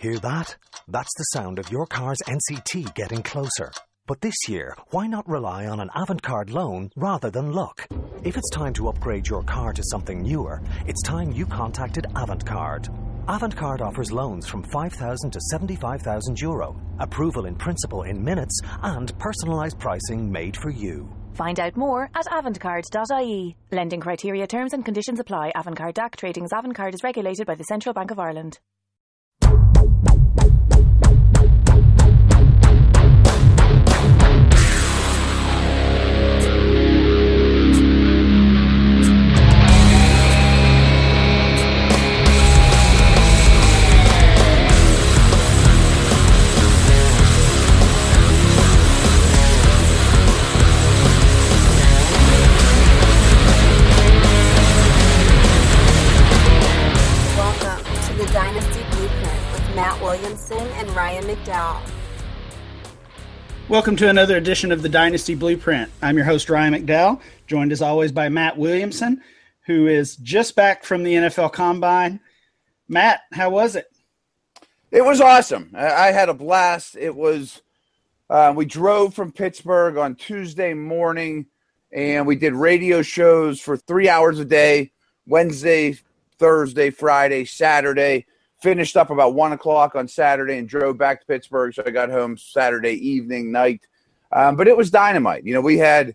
Hear that? That's the sound of your car's NCT getting closer. But this year, why not rely on an Avantcard loan rather than luck? If it's time to upgrade your car to something newer, it's time you contacted Avantcard. Avantcard offers loans from 5,000 to 75,000 euro, approval in principle in minutes, and personalised pricing made for you. Find out more at avantcard.ie. Lending criteria, terms and conditions apply. Avantcard DAC Tradings Avantcard is regulated by the Central Bank of Ireland. Welcome to another edition of the Dynasty Blueprint. I'm your host, Ryan McDowell, joined as always by Matt Williamson, who is just back from the NFL Combine. Matt, how was it? It was awesome. I had a blast. It was. Uh, we drove from Pittsburgh on Tuesday morning, and we did radio shows for three hours a day. Wednesday, Thursday, Friday, Saturday. Finished up about one o'clock on Saturday and drove back to Pittsburgh. So I got home Saturday evening, night. Um, but it was dynamite. You know, we had.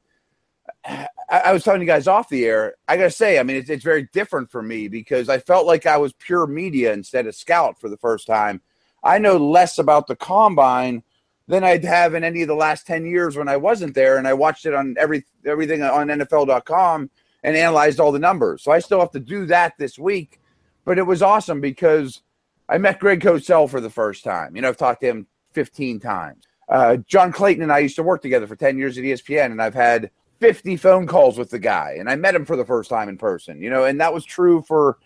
I, I was telling you guys off the air. I got to say, I mean, it's, it's very different for me because I felt like I was pure media instead of scout for the first time. I know less about the combine than I'd have in any of the last 10 years when I wasn't there and I watched it on every everything on NFL.com and analyzed all the numbers. So I still have to do that this week, but it was awesome because I met Greg Cosell for the first time. You know, I've talked to him 15 times. Uh, John Clayton and I used to work together for 10 years at ESPN, and I've had 50 phone calls with the guy, and I met him for the first time in person, you know, and that was true for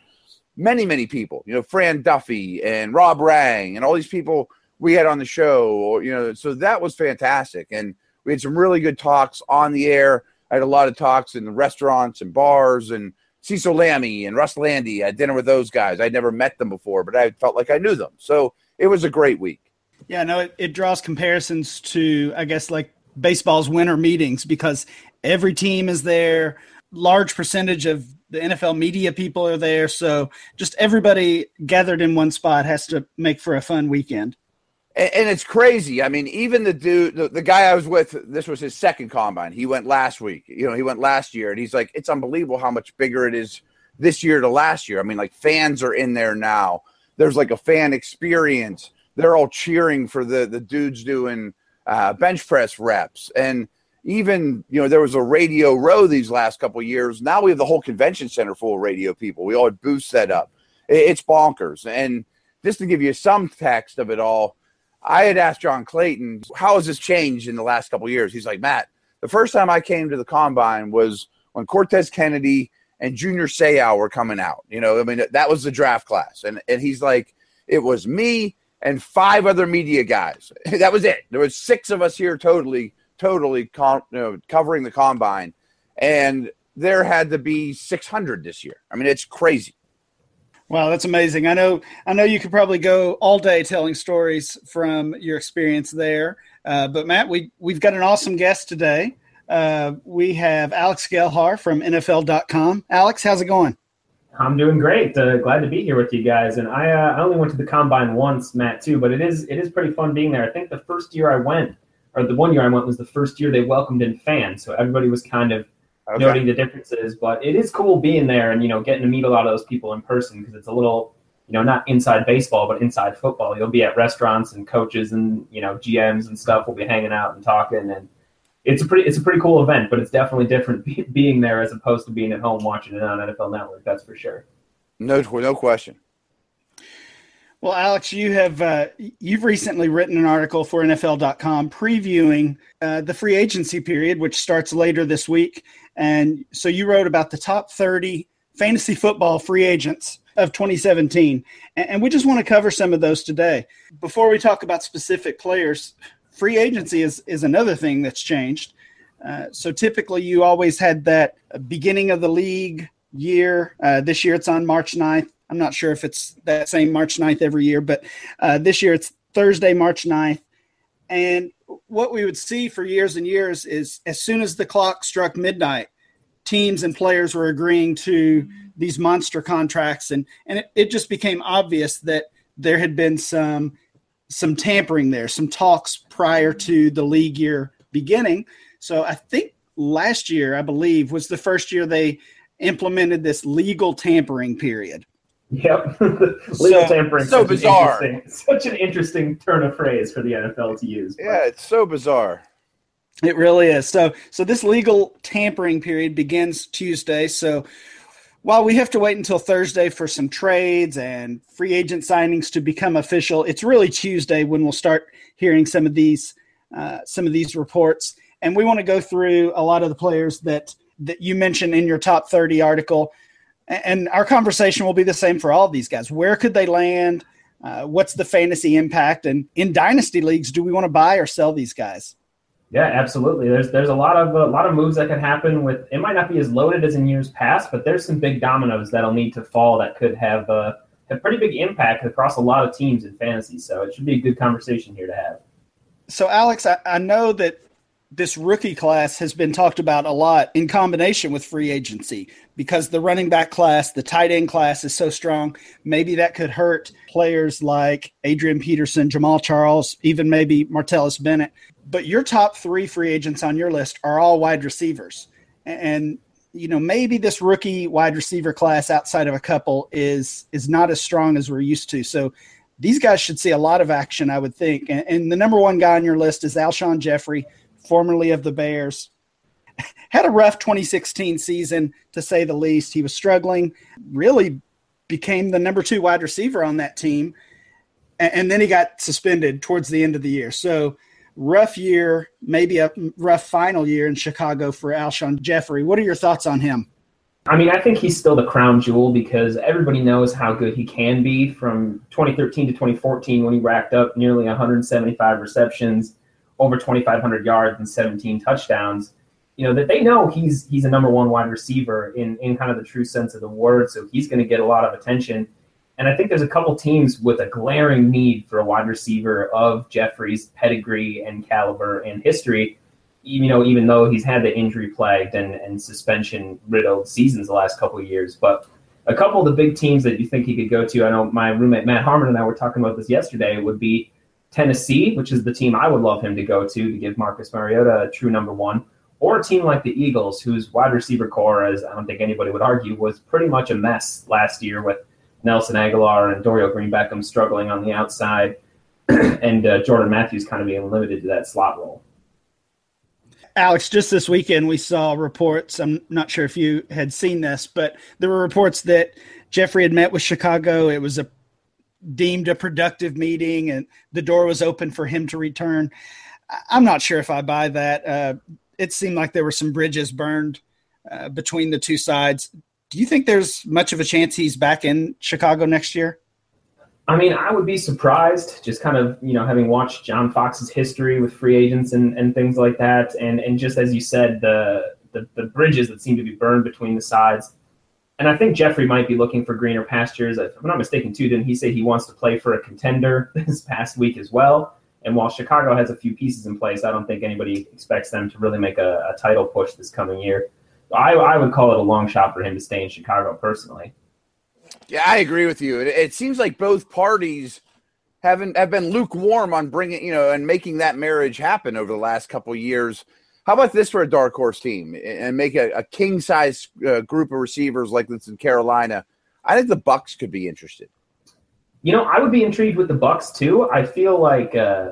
many, many people, you know, Fran Duffy and Rob Rang and all these people we had on the show, or, you know, so that was fantastic. And we had some really good talks on the air. I had a lot of talks in the restaurants and bars and Cecil Lammey and Russ Lande. I dinner with those guys. I'd never met them before, but I felt like I knew them. So it was a great week. Yeah, no, it, it draws comparisons to, I guess, like baseball's winter meetings because every team is there. Large percentage of the NFL media people are there. So just everybody gathered in one spot has to make for a fun weekend. And, and it's crazy. I mean, even the dude, the, the guy I was with, this was his second combine. He went last week. You know, he went last year, and he's like, it's unbelievable how much bigger it is this year to last year. I mean, like fans are in there now. There's like a fan experience. They're all cheering for the the dudes doing uh, bench press reps, and even you know there was a radio row these last couple years. Now we have the whole convention center full of radio people. We all had booths set up. It- It's bonkers. And just to give you some text of it all, I had asked John Clayton, how has this changed in the last couple years? He's like, Matt, the first time I came to the combine was when Cortez Kennedy and Junior Seau were coming out. You know, I mean, that was the draft class. And, and he's like, it was me and five other media guys. that was it. There was six of us here totally, totally you know, covering the combine. And there had to be 600 this year. I mean, it's crazy. Wow, that's amazing. I know I know you could probably go all day telling stories from your experience there. Uh, but Matt, we we've got an awesome guest today. Uh, we have Alex Gelhar from NFL.com. Alex, how's it going? I'm doing great. Uh, glad to be here with you guys. And I, uh, I only went to the combine once, Matt, too, but it is it is pretty fun being there. I think the first year I went, or the one year I went, was the first year they welcomed in fans, so everybody was kind of Okay. noting the differences. But it is cool being there and you know getting to meet a lot of those people in person because it's a little you know not inside baseball but inside football. You'll be at restaurants and coaches and you know GMs and stuff will be hanging out and talking and. It's a pretty, it's a pretty cool event, but it's definitely different be, being there as opposed to being at home watching it on NFL Network. That's for sure. No, no question. Well, Alex, you have uh, you've recently written an article for NFL.com previewing uh, the free agency period, which starts later this week. And so you wrote about the top 30 fantasy football free agents of 2017, and, we just want to cover some of those today. Before we talk about specific players, free agency is is another thing that's changed. Uh, so typically, you always had that beginning of the league year. Uh, this year, it's on March 9th I'm not sure if it's that same March 9th every year, but uh, this year it's Thursday, March 9th. And what we would see for years and years is as soon as the clock struck midnight, teams and players were agreeing to these monster contracts. And, and it, it just became obvious that there had been some some tampering there, some talks prior to the league year beginning. So I think last year, I believe, was the first year they implemented this legal tampering period. Yep, legal So- tampering. so such an bizarre. interesting- Such an interesting turn of phrase for the NFL to use. but- Yeah, it's so bizarre. It really is. So so this legal tampering period begins Tuesday. So while we have to wait until Thursday for some trades and free agent signings to become official, it's really Tuesday when we'll start hearing some of these uh, some of these reports. And we want to go through a lot of the players that that you mentioned in your top 30 article. A- And our conversation will be the same for all of these guys. Where could they land? Uh, what's the fantasy impact? And in dynasty leagues, do we want to buy or sell these guys? Yeah, absolutely. There's there's a lot of a lot of moves that can happen with. It might not be as loaded as in years past, but there's some big dominoes that'll need to fall that could have a, have pretty big impact across a lot of teams in fantasy. So it should be a good conversation here to have. So, Alex, I, I know that this rookie class has been talked about a lot in combination with free agency because the running back class, the tight end class is so strong. Maybe that could hurt players like Adrian Peterson, Jamaal Charles, even maybe Martellus Bennett. But your top three free agents on your list are all wide receivers. And, you know, maybe this rookie wide receiver class outside of a couple is is not as strong as we're used to. So these guys should see a lot of action, I would think. And, and the number one guy on your list is Alshon Jeffery, formerly of the Bears. Had a rough 2016 season, to say the least. He was struggling, really became the number two wide receiver on that team. And, then he got suspended towards the end of the year. So, rough year, maybe a rough final year in Chicago for Alshon Jeffery. What are your thoughts on him? I mean, I think he's still the crown jewel because everybody knows how good he can be from 2013 to 2014 when he racked up nearly 175 receptions, over 2,500 yards, and 17 touchdowns. You know that they know he's he's a number one wide receiver in in kind of the true sense of the word, so he's going to get a lot of attention. And I think there's a couple teams with a glaring need for a wide receiver of Jeffery's pedigree and caliber and history you know, even though he's had the injury plagued and, and suspension riddled seasons the last couple of years. But a couple of the big teams that you think he could go to, I know my roommate Matt Harmon and I were talking about this yesterday, would be Tennessee, which is the team I would love him to go to to give Marcus Mariota a true number one, or a team like the Eagles, whose wide receiver corps, as I don't think anybody would argue, was pretty much a mess last year with Nelson Agholor and Dorial Green Beckham struggling on the outside, and uh, Jordan Matthews kind of being limited to that slot role. Alex, just this weekend we saw reports. I'm not sure if you had seen this, but there were reports that Jeffery had met with Chicago. It was a deemed a productive meeting, and the door was open for him to return. I'm not sure if I buy that. Uh, it seemed like there were some bridges burned uh, between the two sides. Do you think there's much of a chance he's back in Chicago next year? I mean, I would be surprised, just kind of, you know, having watched John Fox's history with free agents and, and things like that, and and just as you said, the, the the bridges that seem to be burned between the sides. And I think Jeffery might be looking for greener pastures. If I'm not mistaken, too, didn't he say he wants to play for a contender this past week as well? And while Chicago has a few pieces in place, I don't think anybody expects them to really make a, a title push this coming year. I, I would call it a long shot for him to stay in Chicago personally. Yeah, I agree with you. It, it seems like both parties haven't have been lukewarm on bringing you know and making that marriage happen over the last couple years. How about this for a dark horse team and make a, a king size uh, group of receivers like this in Carolina? I think the Bucs could be interested. You know, I would be intrigued with the Bucs too. I feel like uh,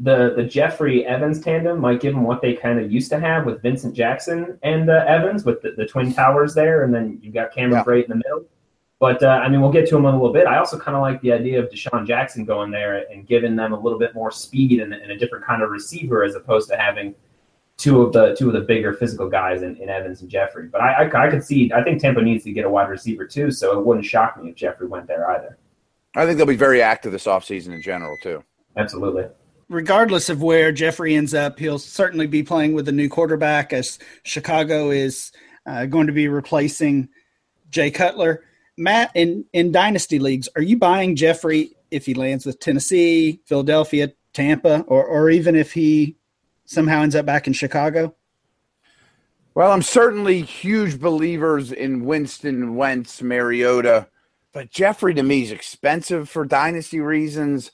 the the Jeffery Evans tandem might give them what they kind of used to have with Vincent Jackson and uh, Evans with the, the twin towers there, and then you've got Cameron Yeah. Brate in the middle. But uh, I mean, we'll get to him in a little bit. I also kind of like the idea of DeSean Jackson going there and giving them a little bit more speed and, and a different kind of receiver as opposed to having two of the two of the bigger physical guys in, in Evans and Jeffery. But I, I I could see I think Tampa needs to get a wide receiver too, so it wouldn't shock me if Jeffery went there either. I think they'll be very active this offseason in general too. Absolutely. regardless of where Jeffery ends up, he'll certainly be playing with a new quarterback as Chicago is uh, going to be replacing Jay Cutler. Matt, in in dynasty leagues, are you buying Jeffery if he lands with Tennessee, Philadelphia, Tampa, or or even if he somehow ends up back in Chicago? Well, I'm certainly huge believers in Winston Wentz, Mariota, but Jeffery to me is expensive for dynasty reasons.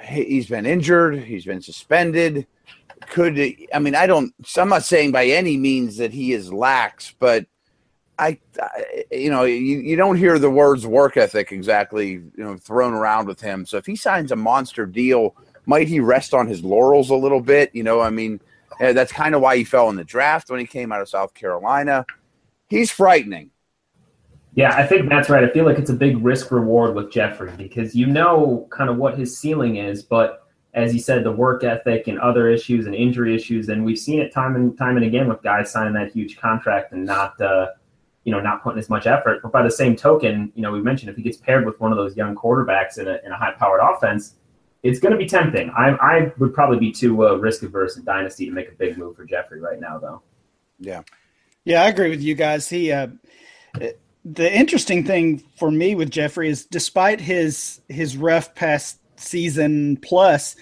He's been injured, he's been suspended. Could I mean I don't I'm not saying by any means that he is lax, but I, I you know you, you don't hear the words work ethic exactly you know thrown around with him. So if he signs a monster deal, might he rest on his laurels a little bit? You know, I mean uh, that's kind of why he fell in the draft when he came out of South Carolina. He's frightening. Yeah, I think that's right. I feel like it's a big risk reward with Jeffery because you know kind of what his ceiling is, but as you said, the work ethic and other issues and injury issues, and we've seen it time and time and again with guys signing that huge contract and not, uh, you know, not putting as much effort. But by the same token, you know, we mentioned if he gets paired with one of those young quarterbacks in a, in a high-powered offense, it's going to be tempting. I, I would probably be too uh, risk averse in dynasty to make a big move for Jeffery right now, though. Yeah, yeah, I agree with you guys. He, uh, the interesting thing for me with Jeffery is, despite his his rough past season plus,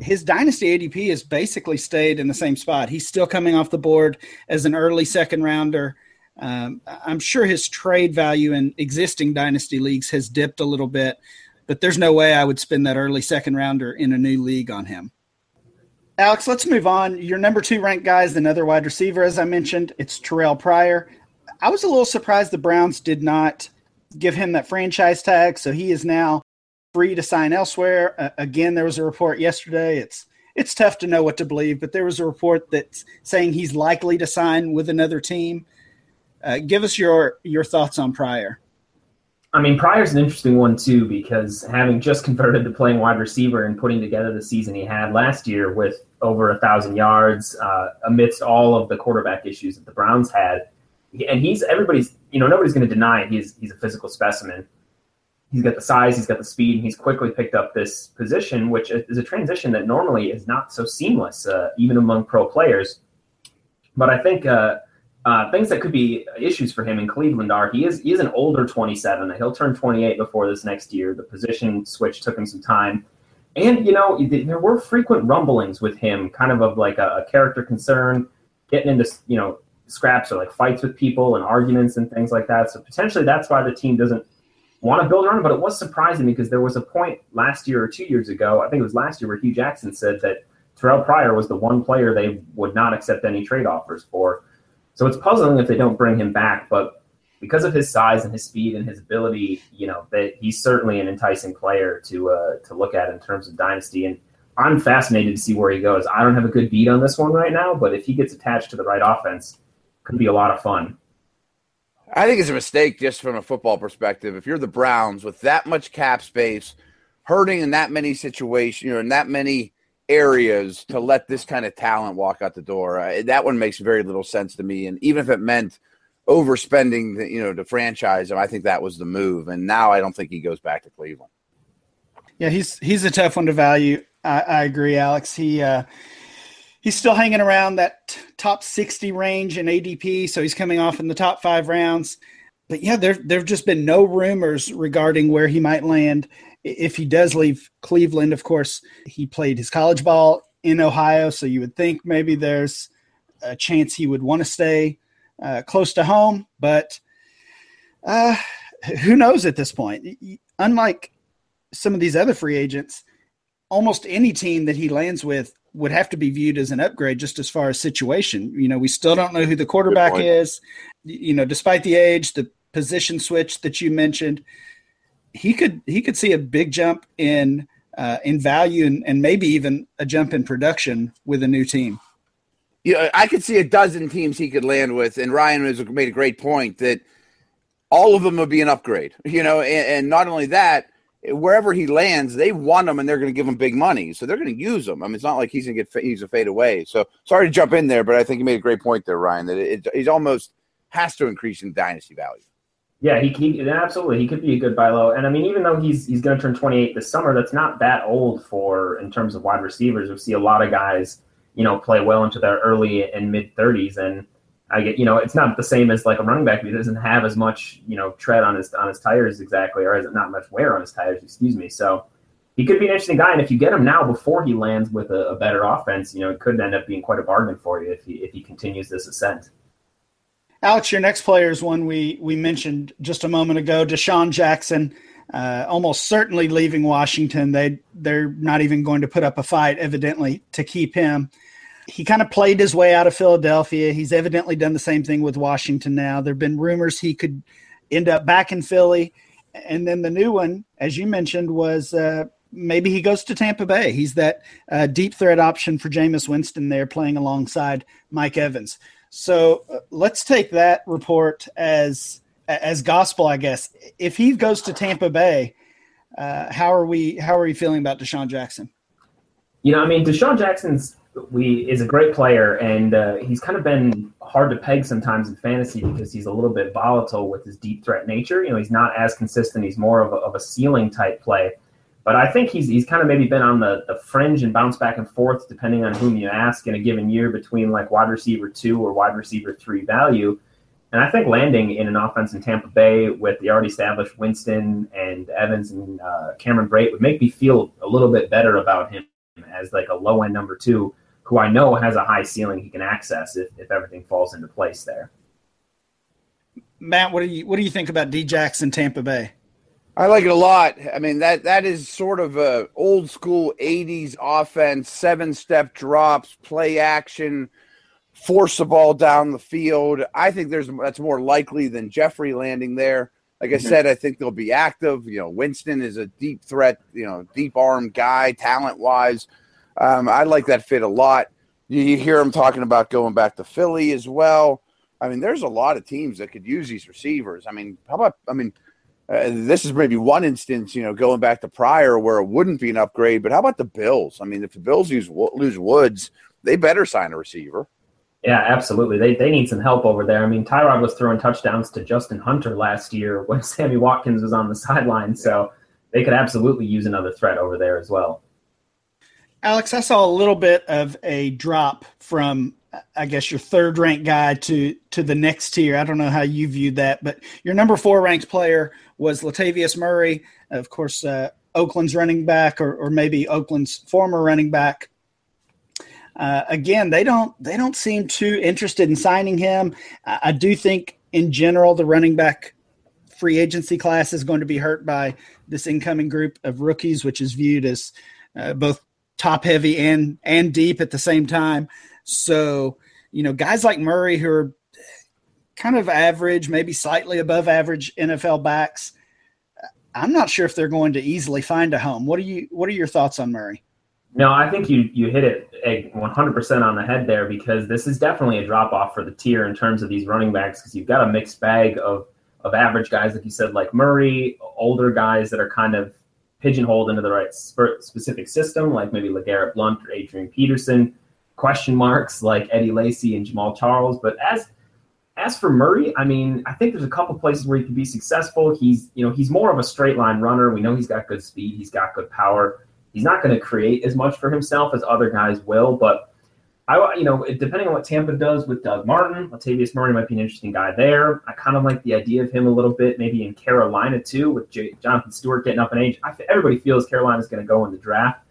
his dynasty ADP has basically stayed in the same spot. He's still coming off the board as an early second rounder. Um, I'm sure his trade value in existing dynasty leagues has dipped a little bit but there's no way I would spend that early second rounder in a new league on him. Alex, let's move on. Your number two ranked guy is another wide receiver, as I mentioned. It's Terrell Pryor. I was a little surprised the Browns did not give him that franchise tag, so he is now free to sign elsewhere. Uh, again, there was a report yesterday. It's it's tough to know what to believe, but there was a report that's saying he's likely to sign with another team. Uh, give us your your thoughts on Pryor. I mean, Pryor's an interesting one too because having just converted to playing wide receiver and putting together the season he had last year with over a thousand yards uh, amidst all of the quarterback issues that the Browns had, and he's everybody's you know nobody's going to deny it. He's he's a physical specimen. He's got the size, he's got the speed, and he's quickly picked up this position, which is a transition that normally is not so seamless, uh, even among pro players. But I think. Uh, uh, things that could be issues for him in Cleveland are he is he is an older 27. He'll turn 28 before this next year. The position switch took him some time, and you know there were frequent rumblings with him, kind of of like a, a character concern, getting into you know scraps or like fights with people and arguments and things like that. So potentially that's why the team doesn't want to build around him. But it was surprising because there was a point last year or two years ago, I think it was last year, where Hue Jackson said that Terrell Pryor was the one player they would not accept any trade offers for. So it's puzzling if they don't bring him back, but because of his size and his speed and his ability, you know, that he's certainly an enticing player to uh, to look at in terms of dynasty. And I'm fascinated to see where he goes. I don't have a good beat on this one right now, but if he gets attached to the right offense, could be a lot of fun. I think it's a mistake just from a football perspective. If you're the Browns with that much cap space, hurting in that many situations, you know, in that many areas to let this kind of talent walk out the door. Uh, that one makes very little sense to me. And even if it meant overspending, the, you know, to franchise him, I think that was the move. And now I don't think he goes back to Cleveland. Yeah, he's he's a tough one to value. I, I agree, Alex. He uh, he's still hanging around that top sixty range in ADP, so he's coming off in the top five rounds. But yeah, there there've just been no rumors regarding where he might land if he does leave Cleveland, of course, he played his college ball in Ohio, so you would think maybe there's a chance he would want to stay uh, close to home, but uh, who knows at this point? Unlike some of these other free agents, almost any team that he lands with would have to be viewed as an upgrade just as far as situation. You know, we still don't know who the quarterback is. You know, despite the age, the position switch that you mentioned, he could he could see a big jump in uh, in value and, and maybe even a jump in production with a new team. Yeah, I could see a dozen teams he could land with, and Ryan has made a great point that all of them would be an upgrade. You know, and, and not only that, wherever he lands, they want him and they're going to give him big money, so they're going to use him. I mean, it's not like he's going to get he's a fade away. So sorry to jump in there, but I think you made a great point there, Ryan. That it, it he's almost has to increase in dynasty value. Yeah, he, he absolutely he could be a good buy low. And I mean, even though he's he's going to turn 28 this summer, that's not that old for in terms of wide receivers. We see a lot of guys, you know, play well into their early and mid 30s, and I get, you know, it's not the same as like a running back. He doesn't have as much, you know, tread on his on his tires exactly, or is it not much wear on his tires? Excuse me. So he could be an interesting guy, and if you get him now before he lands with a, a better offense, you know, it could end up being quite a bargain for you if he if he continues this ascent. Alex, your next player is one we we mentioned just a moment ago, DeSean Jackson. Uh, almost certainly leaving Washington. They they're not even going to put up a fight, evidently, to keep him he kind of played his way out of Philadelphia. He's evidently done the same thing with Washington now. There have been rumors he could end up back in Philly. And then the new one, as you mentioned, was uh, maybe he goes to Tampa Bay. He's that uh, deep threat option for Jameis Winston there playing alongside Mike Evans. So uh, let's take that report as as gospel, I guess. If he goes to Tampa Bay, uh, how are we how are we feeling about DeSean Jackson? You know, I mean, DeSean Jackson's we is a great player, and uh, he's kind of been hard to peg sometimes in fantasy because he's a little bit volatile with his deep threat nature. You know, he's not as consistent. He's more of a, of a ceiling type play. But I think he's he's kind of maybe been on the, the fringe and bounce back and forth depending on whom you ask in a given year between like wide receiver two or wide receiver three value. And I think landing in an offense in Tampa Bay with the already established Winston and Evans and uh, Cameron Brate would make me feel a little bit better about him as like a low end number two who I know has a high ceiling he can access if, if everything falls into place there. Matt, what do you what do you think about D Jackson Tampa Bay? I like it a lot. I mean that that is sort of a old school '80s offense, seven step drops, play action, force the ball down the field. I think there's that's more likely than Jeffery landing there. Like I mm-hmm. said, I think they'll be active. You know, Winston is a deep threat. You know, deep arm guy, talent wise. Um, I like that fit a lot. You hear him talking about going back to Philly as well. I mean, there's a lot of teams that could use these receivers. I mean, how about? I mean, uh, this is maybe one instance, you know, going back to Pryor where it wouldn't be an upgrade. But how about the Bills? I mean, if the Bills use, lose Woods, they better sign a receiver. Yeah, absolutely. They they need some help over there. I mean, Tyrod was throwing touchdowns to Justin Hunter last year when Sammy Watkins was on the sideline, so they could absolutely use another threat over there as well. Alex, I saw a little bit of a drop from I guess your third ranked guy to to the next tier. I don't know how you viewed that, but your number four ranked player was Latavius Murray, of course, uh, Oakland's running back, or, or maybe Oakland's former running back. Uh, again, they don't they don't seem too interested in signing him. I, I do think, in general, the running back free agency class is going to be hurt by this incoming group of rookies, which is viewed as uh, both top heavy and and deep at the same time. So, you know, guys like Murray who are kind of average, maybe slightly above average NFL backs, I'm not sure if they're going to easily find a home. What are you what are your thoughts on Murray? No, I think you you hit it 100% on the head there because this is definitely a drop off for the tier in terms of these running backs because you've got a mixed bag of of average guys like you said like Murray, older guys that are kind of pigeonholed into the right specific system, like maybe LeGarrette Blunt or Adrian Peterson. Question marks like Eddie Lacy and Jamaal Charles. But as as for Murray, I mean, I think there's a couple places where he can be successful. He's you know he's more of a straight line runner. We know he's got good speed. He's got good power. He's not going to create as much for himself as other guys will, but I, you know, depending on what Tampa does with Doug Martin, Latavius Murray might be an interesting guy there. I kind of like the idea of him a little bit, maybe in Carolina too, with J- Jonathan Stewart getting up in age. I, everybody feels Carolina's going to go in the draft,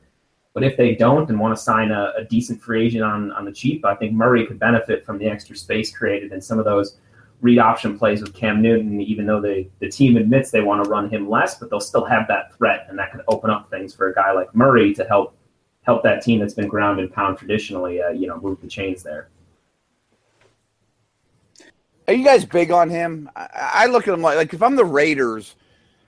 but if they don't and want to sign a, a, decent free agent on on the cheap, I think Murray could benefit from the extra space created in some of those read option plays with Cam Newton. Even though they, the team admits they want to run him less, but they'll still have that threat, and that could open up things for a guy like Murray to help help that team that's been ground and pound traditionally, uh, you know, move the chains there. Are you guys big on him? I, I look at him like, like if I'm the Raiders,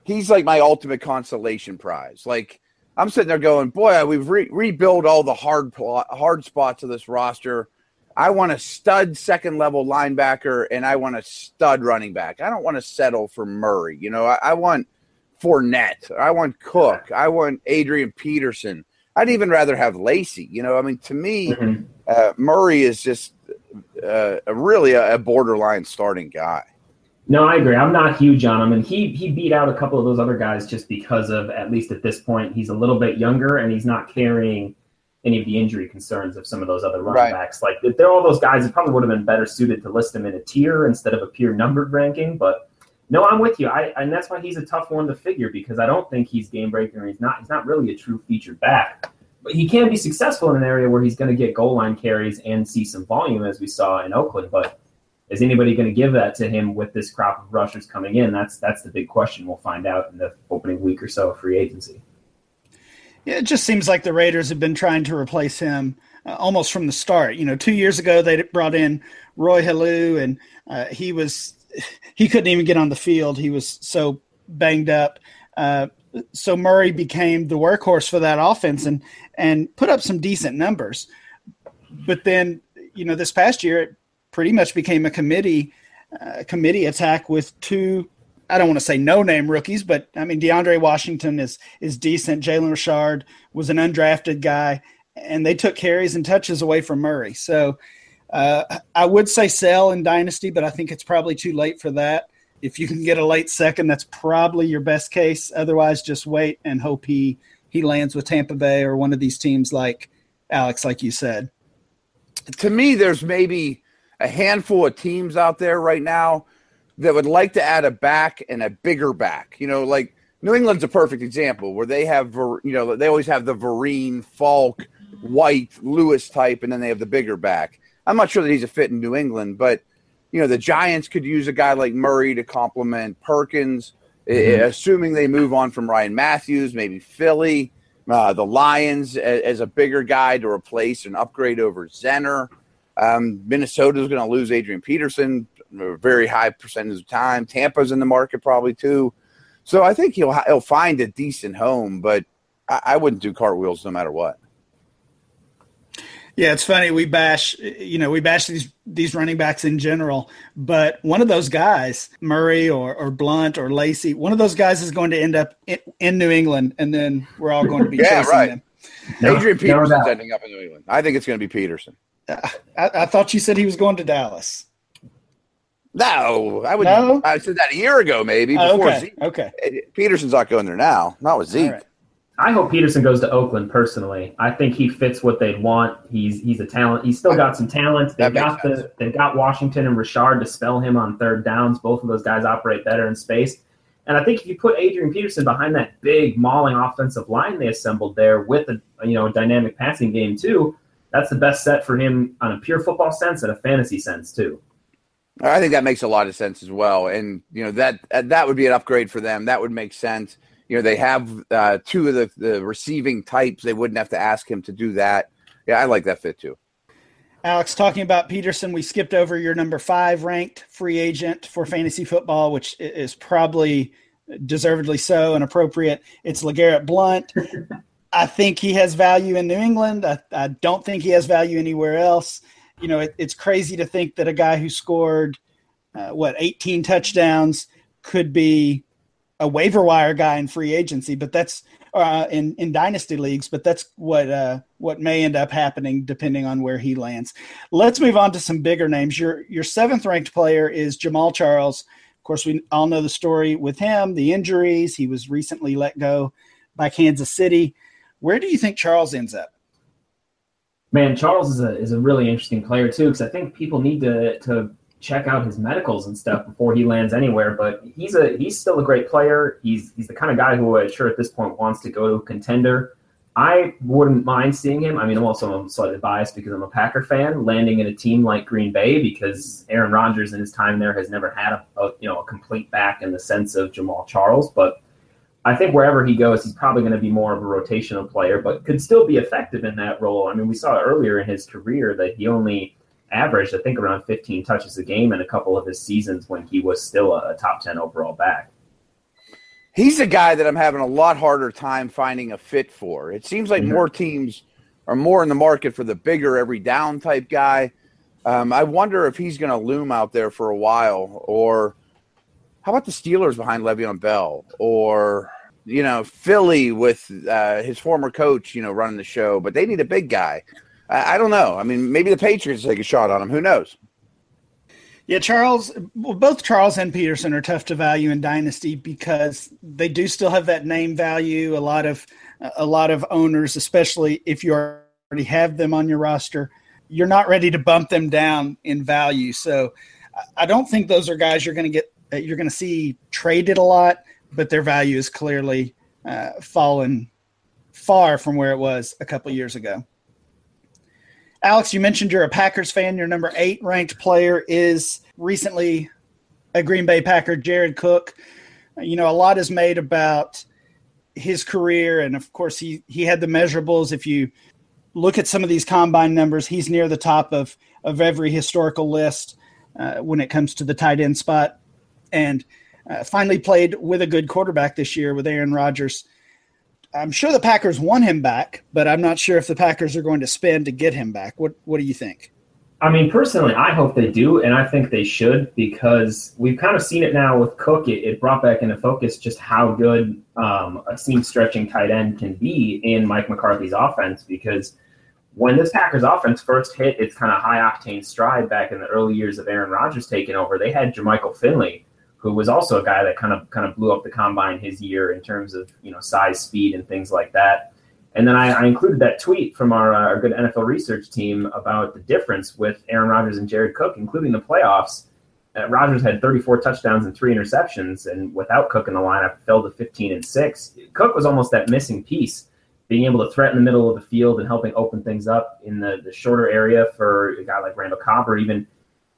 he's like my ultimate consolation prize. Like I'm sitting there going, boy, we've re- rebuilt all the hard hard spots of this roster. I want a stud second level linebacker and I want a stud running back. I don't want to settle for Murray. You know, I, I want Fournette. I want Cook. I want Adrian Peterson. I'd even rather have Lacy. You know, I mean, to me, mm-hmm. uh, Murray is just uh, really a, a, borderline starting guy. No, I agree. I'm not huge on him, and he he beat out a couple of those other guys just because of at least at this point he's a little bit younger and he's not carrying any of the injury concerns of some of those other running Right. backs. Like they're all those guys that probably would have been better suited to list them in a tier instead of a pure numbered ranking. But no, I'm with you. I and that's why he's a tough one to figure because I don't think he's game breaking or he's not he's not really a true featured back. But he can be successful in an area where he's going to get goal line carries and see some volume as we saw in Oakland. But is anybody going to give that to him with this crop of rushers coming in? That's that's the big question. We'll find out in the opening week or so of free agency. Yeah, it just seems like the Raiders have been trying to replace him uh, almost from the start. You know, two years ago they brought in Roy Helu, and uh, he was he couldn't even get on the field. He was so banged up. Uh, so Murray became the workhorse for that offense and and put up some decent numbers. But then, you know, this past year it pretty much became a committee uh, committee attack with two I don't want to say no name rookies, but I mean DeAndre Washington is is decent. Jalen Richard was an undrafted guy, and they took carries and touches away from Murray. So uh, I would say sell in Dynasty, but I think it's probably too late for that. If you can get a late second, that's probably your best case. Otherwise, just wait and hope he he lands with Tampa Bay or one of these teams like Alex, like you said. to me, there's maybe a handful of teams out there right now that would like to add a back and a bigger back. You know, like New England's a perfect example where they have, you know, they always have the Vereen, Faulk, White, Lewis type, and then they have the bigger back. I'm not sure that he's a fit in New England, but you know, the Giants could use a guy like Murray to complement Perkins, eh, assuming they move on from Ryan Mathews, maybe Philly. Uh, the Lions as, as a bigger guy to replace and upgrade over Zenner. Um, is going to lose Adrian Peterson a very high percentage of time. Tampa's in the market probably too. So I think he'll he'll find a decent home, but I, I wouldn't do cartwheels no matter what. Yeah, it's funny. We bash, you know, we bash these these running backs in general, but one of those guys, Murray or, or Blunt or Lacy, one of those guys is going to end up in, in New England, and then we're all going to be Yeah, chasing right. them. No- Adrian no Peterson's doubt. ending up in New England. I think it's going to be Peterson. I, I thought you said he was going to Dallas. No, I would. No? I said that a year ago, maybe Oh, before okay, Zeke. okay. Eh, Peterson's not going there now. Not with Zeke. All right. I hope Peterson goes to Oakland personally. I think he fits what they'd want. He's he's a talent. He's still got some talent. They've That makes got the they've got Washington and Richard to spell him on third downs. Both of those guys operate better in space. And I think if you put Adrian Peterson behind that big mauling offensive line they assembled there with a you know dynamic passing game too, that's the best set for him on a pure football sense and a fantasy sense too. I think that makes a lot of sense as well, and you know that that would be an upgrade for them. That would make sense. You know, they have uh, two of the, the receiving types. They wouldn't have to ask him to do that. Yeah, I like that fit too. Alex, talking about Peterson, we skipped over your number five ranked free agent for fantasy football, which is probably deservedly so and appropriate. It's LeGarrette Blunt. I think he has value in New England. I, I don't think he has value anywhere else. You know, it, it's crazy to think that a guy who scored, uh, what, 18 touchdowns could be a waiver wire guy in free agency, but that's uh, in in dynasty leagues. But that's what uh, what may end up happening depending on where he lands. Let's move on to some bigger names. Your your seventh ranked player is Jamaal Charles. Of course, we all know the story with him, the injuries. He was recently let go by Kansas City. Where do you think Charles ends up? Man, Charles is a is a really interesting player too because I think people need to to check out his medicals and stuff before he lands anywhere. But he's a he's still a great player. He's he's the kind of guy who I'm sure at this point wants to go to a contender. I wouldn't mind seeing him. I mean, I'm also I'm slightly biased because I'm a Packer fan, landing in a team like Green Bay because Aaron Rodgers in his time there has never had a, a you know a complete back in the sense of Jamaal Charles, but. I think wherever he goes, he's probably going to be more of a rotational player, but could still be effective in that role. I mean, we saw earlier in his career that he only averaged, I think, around 15 touches a game in a couple of his seasons when he was still a, a top 10 overall back. He's a guy that I'm having a lot harder time finding a fit for. It seems like Mhm. more teams are more in the market for the bigger every down type guy. Um, I wonder if he's going to loom out there for a while, or how about the Steelers behind Le'Veon Bell, or you know Philly with uh, his former coach, you know, running the show, but they need a big guy. I, I don't know. I mean, maybe the Patriots take a shot on him. Who knows? Yeah, Charles, well, both Charles and Peterson are tough to value in dynasty because they do still have that name value. A lot of a lot of owners, especially if you're already have them on your roster. You're not ready to bump them down in value. So I don't think those are guys you're going to get, you're going to see traded a lot, but their value is clearly uh, fallen far from where it was a couple years ago. Alex, you mentioned you're a Packers fan. Your number eight ranked player is recently a Green Bay Packer, Jared Cook. You know, a lot is made about his career, and of course, he he had the measurables. If you look at some of these combine numbers, he's near the top of of every historical list uh, when it comes to the tight end spot, and uh, finally played with a good quarterback this year with Aaron Rodgers. I'm sure the Packers want him back, but I'm not sure if the Packers are going to spend to get him back. What What do you think? I mean, personally, I hope they do, and I think they should because we've kind of seen it now with Cook. It, it brought back into focus just how good um, a seam stretching tight end can be in Mike McCarthy's offense. Because when this Packers offense first hit its kind of high octane stride back in the early years of Aaron Rodgers taking over, they had Jermichael Finley, who was also a guy that kind of kind of blew up the combine his year in terms of you know size, speed, and things like that. And then I, I included that tweet from our, uh, our good NFL research team about the difference with Aaron Rodgers and Jared Cook, including the playoffs. Uh, Rodgers had 34 touchdowns and three interceptions, and without Cook in the lineup, fell to 15 and six. Cook was almost that missing piece, being able to threaten the middle of the field and helping open things up in the, the shorter area for a guy like Randall Cobb, or even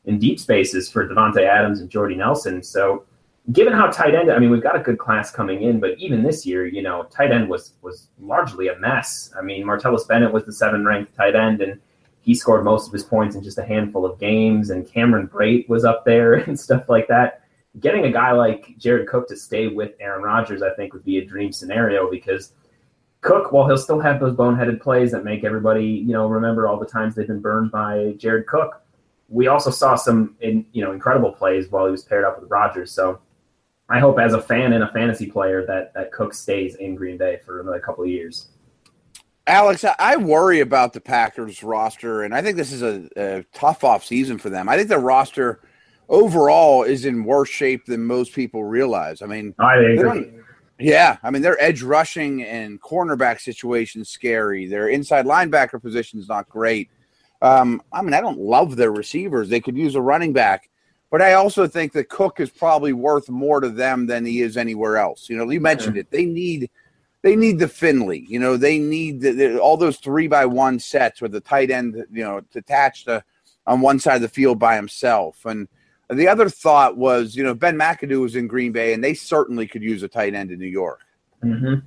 in deep spaces for Davante Adams and Jordy Nelson. So given how tight end, I mean, we've got a good class coming in, but even this year, you know, tight end was was largely a mess. I mean, Martellus Bennett was the seven ranked tight end, and he scored most of his points in just a handful of games. And Cameron Brate was up there and stuff like that. Getting a guy like Jared Cook to stay with Aaron Rodgers, I think, would be a dream scenario because Cook, while he'll still have those boneheaded plays that make everybody, you know, remember all the times they've been burned by Jared Cook, we also saw some, in, you know, incredible plays while he was paired up with Rodgers. So I hope as a fan and a fantasy player that that Cook stays in Green Bay for another couple of years. Alex, I worry about the Packers roster, and I think this is a, a tough off season for them. I think the roster overall is in worse shape than most people realize. I mean, I agree. Yeah, I mean their edge rushing and cornerback situation scary. Their inside linebacker position is not great. Um, I mean, I don't love their receivers. They could use a running back. But I also think that Cook is probably worth more to them than he is anywhere else. You know, you mentioned it. They need they need the Finley. You know, they need the, the, all those three by one sets with the tight end. You know, attached to on one side of the field by himself. And the other thought was, you know, Ben McAdoo was in Green Bay, and they certainly could use a tight end in New York. Mm-hmm.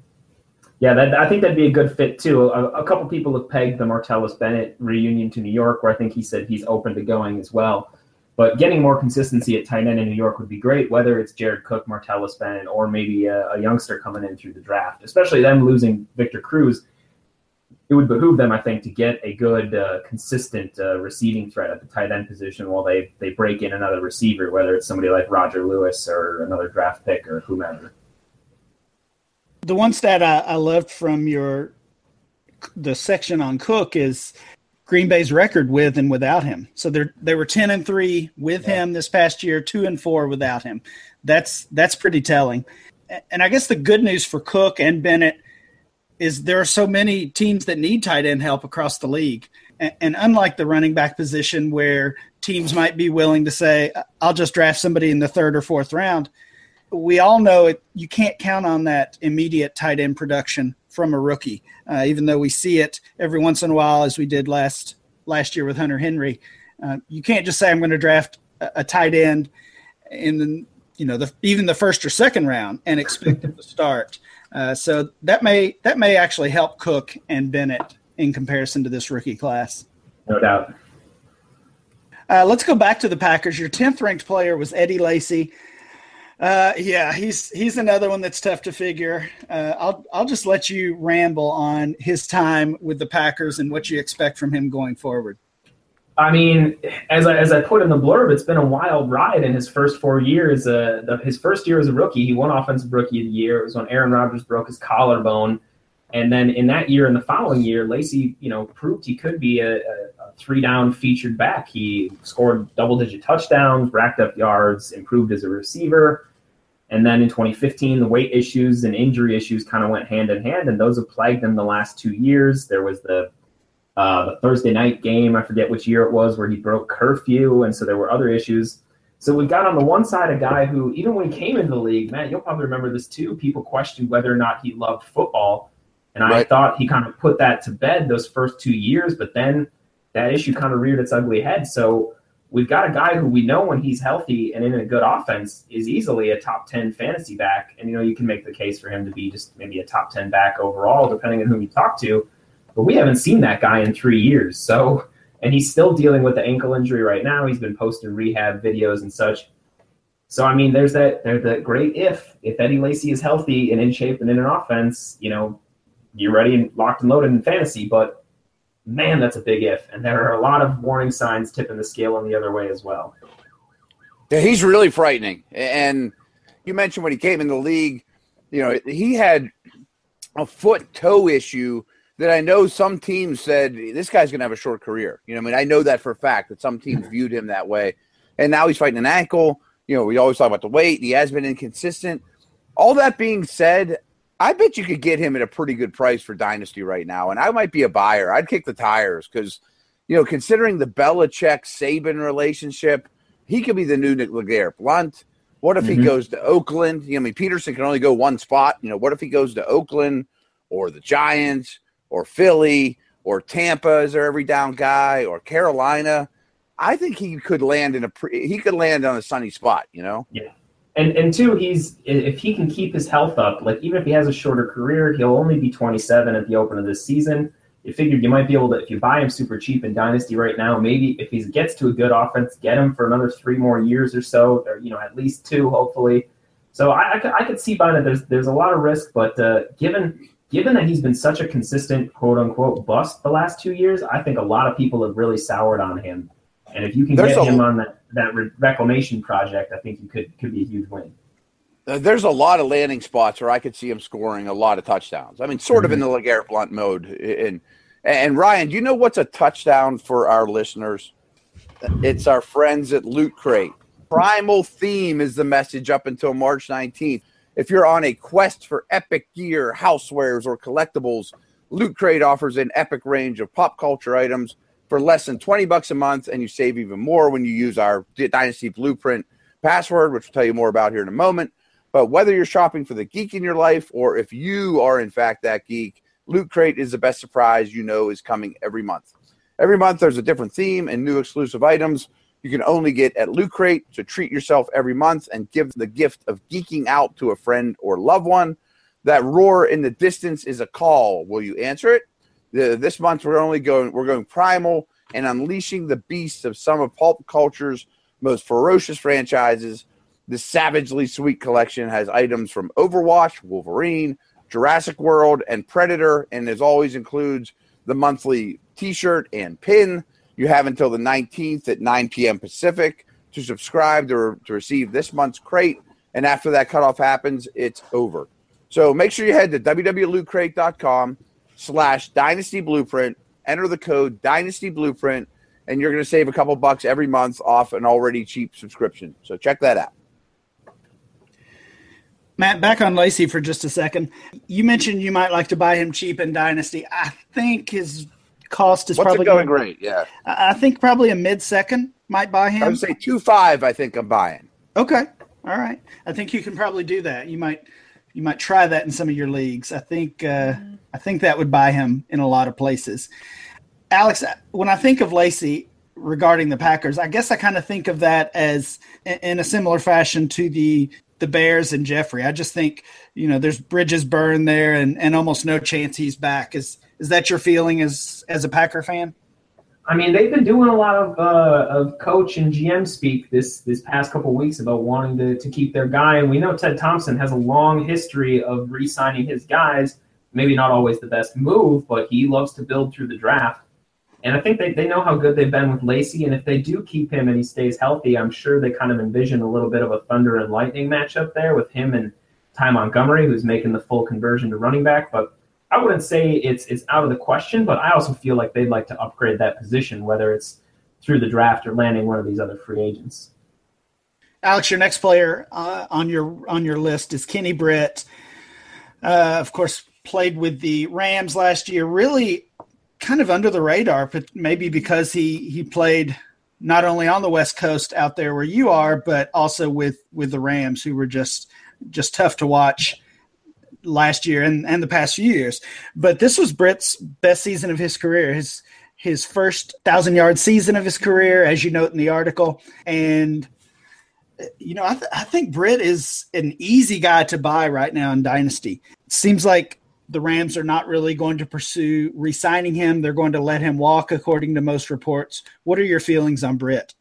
Yeah, that, I think that'd be a good fit too. A, a couple people have pegged the Martellus Bennett reunion to New York, where I think he said he's open to going as well. But getting more consistency at tight end in New York would be great, whether it's Jared Cook, Martellus Bennett, or maybe a, a youngster coming in through the draft. Especially them losing Victor Cruz, it would behoove them, I think, to get a good, uh, consistent uh, receiving threat at the tight end position while they they break in another receiver, whether it's somebody like Roger Lewis or another draft pick or whomever. The ones that I, I loved from your the section on Cook is Green Bay's record with and without him. So they they were ten and three with yeah. him this past year, two and four without him. That's that's pretty telling. And I guess the good news for Cook and Bennett is there are so many teams that need tight end help across the league. And, and unlike the running back position where teams might be willing to say, I'll just draft somebody in the third or fourth round, we all know it, you can't count on that immediate tight end production from a rookie, uh, even though we see it every once in a while, as we did last last year with Hunter Henry. Uh, you can't just say I'm going to draft a, a, tight end in the you know the, even the first or second round and expect him to start. Uh, so that may that may actually help Cook and Bennett in comparison to this rookie class. No doubt. Uh, let's go back to the Packers. Your 10th ranked player was Eddie Lacy. Uh, yeah, he's he's another one that's tough to figure. Uh, I'll I'll just let you ramble on his time with the Packers and what you expect from him going forward. I mean, as I, as I put in the blurb, it's been a wild ride in his first four years. Uh, the, his first year as a rookie, he won Offensive Rookie of the Year. It was when Aaron Rodgers broke his collarbone, and then in that year and the following year, Lacy, you know, proved he could be a, a three down featured back. He scored double digit touchdowns, racked up yards, improved as a receiver. And then in 2015, the weight issues and injury issues kind of went hand in hand, and those have plagued him the last two years. There was the uh, the Thursday night game. I forget which year it was where he broke curfew, and so there were other issues. So we've got on the one side a guy who, even when he came into the league, Matt, you'll probably remember this too. People questioned whether or not he loved football, and I thought he kind of put that to bed those first two years. But then that issue kind of reared its ugly head. So we've got a guy who we know when he's healthy and in a good offense is easily a top 10 fantasy back. And, you know, you can make the case for him to be just maybe a top 10 back overall, depending on who you talk to. But we haven't seen that guy in three years. So, and he's still dealing with the ankle injury right now. He's been posting rehab videos and such. So, I mean, there's that, there's that great if. If Eddie Lacy is healthy and in shape and in an offense, you know, you're ready and locked and loaded in fantasy. But man, that's a big if. And there are a lot of warning signs tipping the scale in the other way as well. Yeah, he's really frightening. And you mentioned when he came in the league, you know, he had a foot toe issue that I know some teams said this guy's going to have a short career. You know, I mean, I know that for a fact that some teams viewed him that way. And now he's fighting an ankle. You know, we always talk about the weight. He has been inconsistent. All that being said, I bet you could get him at a pretty good price for Dynasty right now. And I might be a buyer. I'd kick the tires because, you know, considering the Belichick Saban relationship, he could be the new LeGarrette Blunt. What if mm-hmm. he goes to Oakland? You know, I mean, Peterson can only go one spot. You know, what if he goes to Oakland or the Giants or Philly or Tampa as their every down guy or Carolina? I think he could land in a pre- he could land on a sunny spot. You know. Yeah. And and two, he's if he can keep his health up, like even if he has a shorter career, he'll only be 27 at the open of this season. You figured you might be able to, if you buy him super cheap in Dynasty right now, maybe if he gets to a good offense, get him for another three more years or so, or you know at least two, hopefully. So I, I, could, I could see it. There's there's a lot of risk, but uh, given given that he's been such a consistent quote unquote bust the last two years, I think a lot of people have really soured on him. And if you can there's get a, him on that that reclamation project, I think you could could be a huge win. Uh, there's a lot of landing spots where I could see him scoring a lot of touchdowns. I mean, sort mm-hmm. of in the LeGarrette Blunt mode. And and Ryan, do you know what's a touchdown for our listeners? It's our friends at Loot Crate. Primal theme is the message up until March 19th. If you're on a quest for epic gear, housewares, or collectibles, Loot Crate offers an epic range of pop culture items for less than 20 bucks a month, and you save even more when you use our Dynasty Blueprint password, which we'll tell you more about here in a moment. But whether you're shopping for the geek in your life or if you are in fact that geek, Loot Crate is the best surprise you know is coming every month. Every month there's a different theme and new exclusive items you can only get at Loot Crate. So treat yourself every month and give the gift of geeking out to a friend or loved one. That roar in the distance is a call. Will you answer it? The, this month we're only going we're going primal and unleashing the beasts of some of pulp culture's most ferocious franchises. The Savagely Sweet collection has items from Overwatch, Wolverine, Jurassic World, and Predator, and as always includes the monthly T-shirt and pin. You have until the 19th at 9 p.m. Pacific to subscribe to, to receive this month's crate, and after that cutoff happens, it's over. So make sure you head to www.lootcrate.com slash dynasty blueprint. Enter the code dynasty blueprint, and you're going to save a couple bucks every month off an already cheap subscription. So check that out. Matt, back on Lacy for just a second. You mentioned you might like to buy him cheap in Dynasty. I think his cost is What's probably going great. Yeah, I think probably a mid second might buy him. I would say two five. I think I'm buying. Okay, all right. I think you can probably do that. You might you might try that in some of your leagues. I think uh, I think that would buy him in a lot of places. Alex, when I think of Lacy regarding the Packers, I guess I kind of think of that as in a similar fashion to the the Bears and Jeffery. I just think you know there's bridges burned there, and and almost no chance he's back. Is is that your feeling as as a Packer fan? I mean, they've been doing a lot of uh, of coach and GM speak this this past couple weeks about wanting to, to keep their guy, and we know Ted Thompson has a long history of re-signing his guys. Maybe not always the best move, but he loves to build through the draft. And I think they, they know how good they've been with Lacy, and if they do keep him and he stays healthy, I'm sure they kind of envision a little bit of a Thunder and Lightning matchup there with him and Ty Montgomery, who's making the full conversion to running back. But I wouldn't say it's it's out of the question, but I also feel like they'd like to upgrade that position, whether it's through the draft or landing one of these other free agents. Alex, your next player uh, on your on your list is Kenny Britt. Uh, of course, played with the Rams last year. Really kind of under the radar, but maybe because he he played not only on the West Coast out there where you are, but also with with the Rams, who were just just tough to watch last year and, and the past few years. But this was Britt's best season of his career. His his first thousand yard season of his career, as you note in the article, and you know, I, th- I think Britt is an easy guy to buy right now in Dynasty. seems like the Rams are not really going to pursue re signing him. They're going to let him walk, according to most reports. What are your feelings on Britt?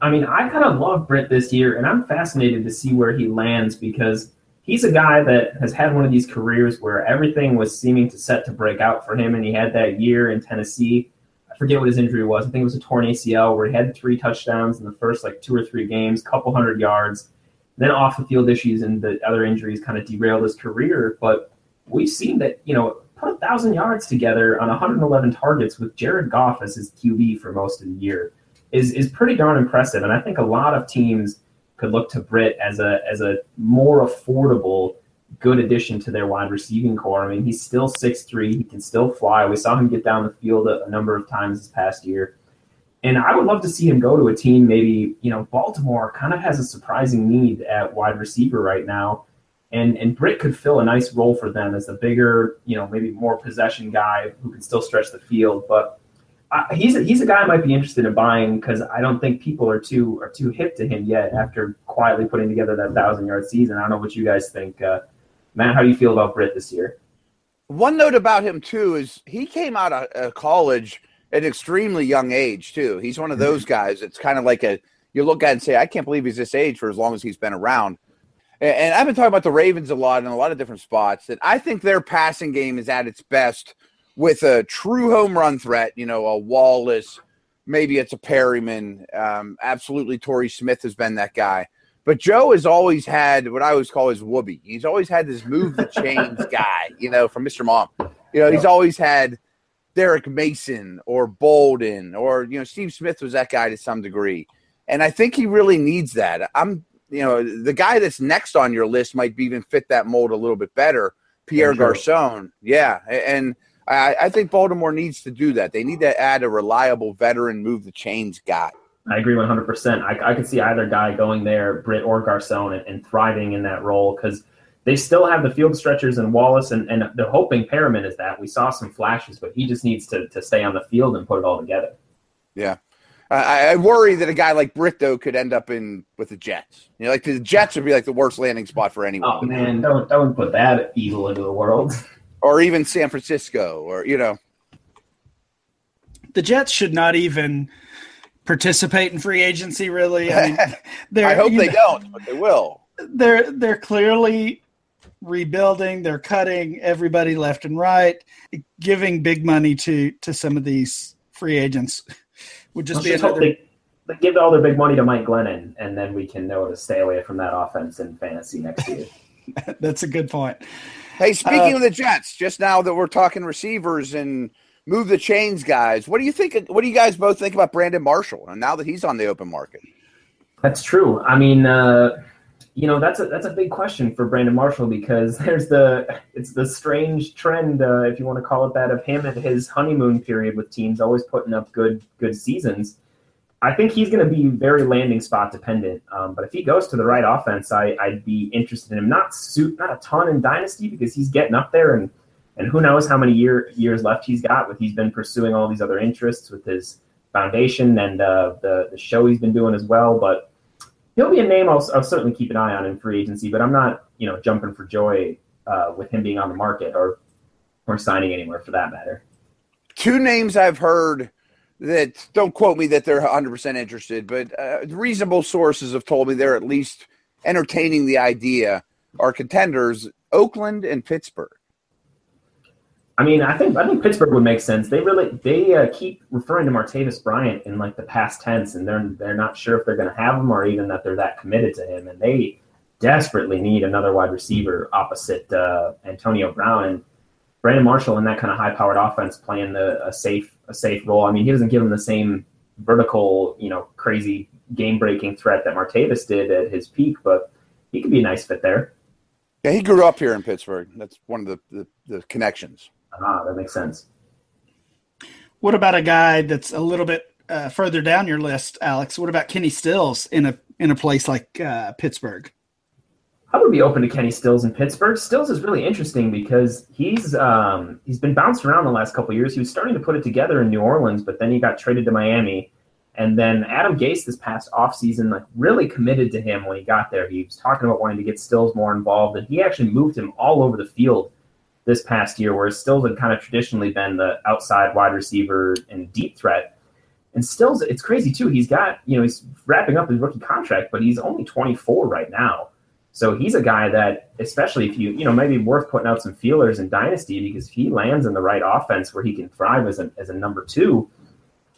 I mean, I kind of love Britt this year, and I'm fascinated to see where he lands because he's a guy that has had one of these careers where everything was seeming to set to break out for him, and he had that year in Tennessee. I forget what his injury was. I think it was a torn ACL where he had three touchdowns in the first like two or three games, couple hundred yards. Then off the field issues and the other injuries kind of derailed his career. But we've seen that, you know, put a thousand yards together on 111 targets with Jared Goff as his QB for most of the year is is pretty darn impressive. And I think a lot of teams could look to Britt as a as a more affordable, good addition to their wide receiving corps. I mean, he's still six three. He can still fly. We saw him get down the field a, a number of times this past year. And I would love to see him go to a team. Maybe you know Baltimore kind of has a surprising need at wide receiver right now, and and Britt could fill a nice role for them as a bigger, you know, maybe more possession guy who can still stretch the field. But he's a, he's a guy I might be interested in buying because I don't think people are too are too hip to him yet after quietly putting together that thousand yard season. I don't know what you guys think, uh, Matt. How do you feel about Britt this year? One note about him too is he came out of college at an extremely young age too. He's one of mm-hmm. those guys. It's kind of like a you look at and say, I can't believe he's this age for as long as he's been around. And I've been talking about the Ravens a lot in a lot of different spots. That I think their passing game is at its best with a true home run threat, you know, a Wallace, maybe it's a Perriman. Um, absolutely, Torrey Smith has been that guy. But Joe has always had what I always call his whoopee. He's always had this move the chains guy, you know, from Mr. Mom. You know, he's always had Derrick Mason or Bolden or, you know, Steve Smith was that guy to some degree. And I think he really needs that. I'm, you know, the guy that's next on your list might even fit that mold a little bit better. Pierre Garcon. Yeah. And, I, I think Baltimore needs to do that. They need to add a reliable veteran, move the chains guy. I agree 100%. I, I could see either guy going there, Britt or Garcon, and, and thriving in that role because they still have the field stretchers and Wallace, and, and they're hoping Perriman is that. We saw some flashes, but he just needs to, to stay on the field and put it all together. Yeah. I, I worry that a guy like Britt, though, could end up in with the Jets. You know, like the Jets would be like the worst landing spot for anyone. Oh, man, don't, don't put that evil into the world. or even San Francisco, or you know, the Jets should not even participate in free agency. Really, I, mean, I hope they know, don't, but they will. They're they're clearly rebuilding. They're cutting everybody left and right, giving big money to to some of these free agents. Would just Let's be just another. They, they give all their big money to Mike Glennon, and then we can know to stay away from that offense in fantasy next year. That's a good point. Hey, speaking uh, of the Jets, just now that we're talking receivers and move the chains guys, what do you think? What do you guys both think about Brandon Marshall and now that he's on the open market? That's true. I mean, uh, you know, that's a that's a big question for Brandon Marshall because there's the it's the strange trend, uh, if you want to call it that, of him and his honeymoon period with teams always putting up good good seasons I think he's going to be very landing spot dependent. Um, but if he goes to the right offense, I, I'd be interested in him. Not suit, not a ton in dynasty because he's getting up there, and and who knows how many year, years left he's got with he's been pursuing all these other interests with his foundation and uh, the the show he's been doing as well. But he'll be a name I'll, I'll, certainly keep an eye on in free agency. But I'm not you know jumping for joy uh, with him being on the market or or signing anywhere for that matter. Two names I've heard that don't quote me that they're 100% interested, but uh, reasonable sources have told me they're at least entertaining the idea are contenders Oakland and Pittsburgh. I mean, I think I think Pittsburgh would make sense. They really they uh, keep referring to Martavis Bryant in like the past tense, and they're they're not sure if they're going to have him or even that they're that committed to him. And they desperately need another wide receiver opposite uh, Antonio Brown. And Brandon Marshall in that kind of high powered offense playing the, a safe a safe role. I mean, he doesn't give him the same vertical, you know, crazy game breaking threat that Martavis did at his peak, but he could be a nice fit there. Yeah, he grew up here in Pittsburgh. That's one of the, the, the connections. Ah, that makes sense. What about a guy that's a little bit uh, further down your list, Alex? What about Kenny Stills in a in a place like uh, Pittsburgh? I would be open to Kenny Stills in Pittsburgh. Stills is really interesting because he's um, he's been bounced around the last couple years. He was starting to put it together in New Orleans, but then he got traded to Miami. And then Adam Gase this past offseason like really committed to him when he got there. He was talking about wanting to get Stills more involved, and he actually moved him all over the field this past year, where Stills had kind of traditionally been the outside wide receiver and deep threat. And Stills, it's crazy too. He's got, you know, he's wrapping up his rookie contract, but he's only 24 right now. So he's a guy that, especially if you, you know, maybe worth putting out some feelers in Dynasty because if he lands in the right offense where he can thrive as a, as a number two,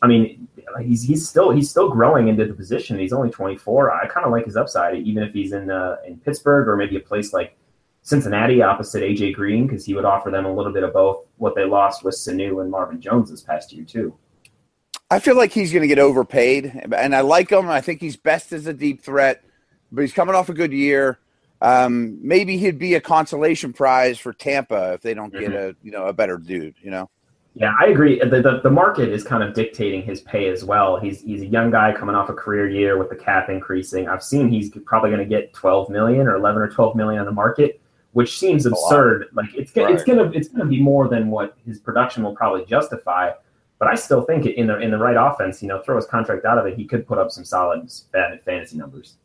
I mean, he's he's still he's still growing into the position. He's only 24. I kind of like his upside, even if he's in uh, in Pittsburgh or maybe a place like Cincinnati opposite AJ Green, because he would offer them a little bit of both what they lost with Sanu and Marvin Jones this past year too. I feel like he's going to get overpaid, and I like him. I think he's best as a deep threat, but he's coming off a good year. Um, maybe he'd be a consolation prize for Tampa if they don't get mm-hmm. a you know a better dude. You know. Yeah, I agree. The, the, the market is kind of dictating his pay as well. He's he's a young guy coming off a career year with the cap increasing. I've seen he's probably going to get 12 million or 11 or 12 million on the market, which seems absurd. Like it's right. it's gonna it's gonna be more than what his production will probably justify. But I still think in the in the right offense, you know, throw his contract out of it, he could put up some solid fantasy numbers.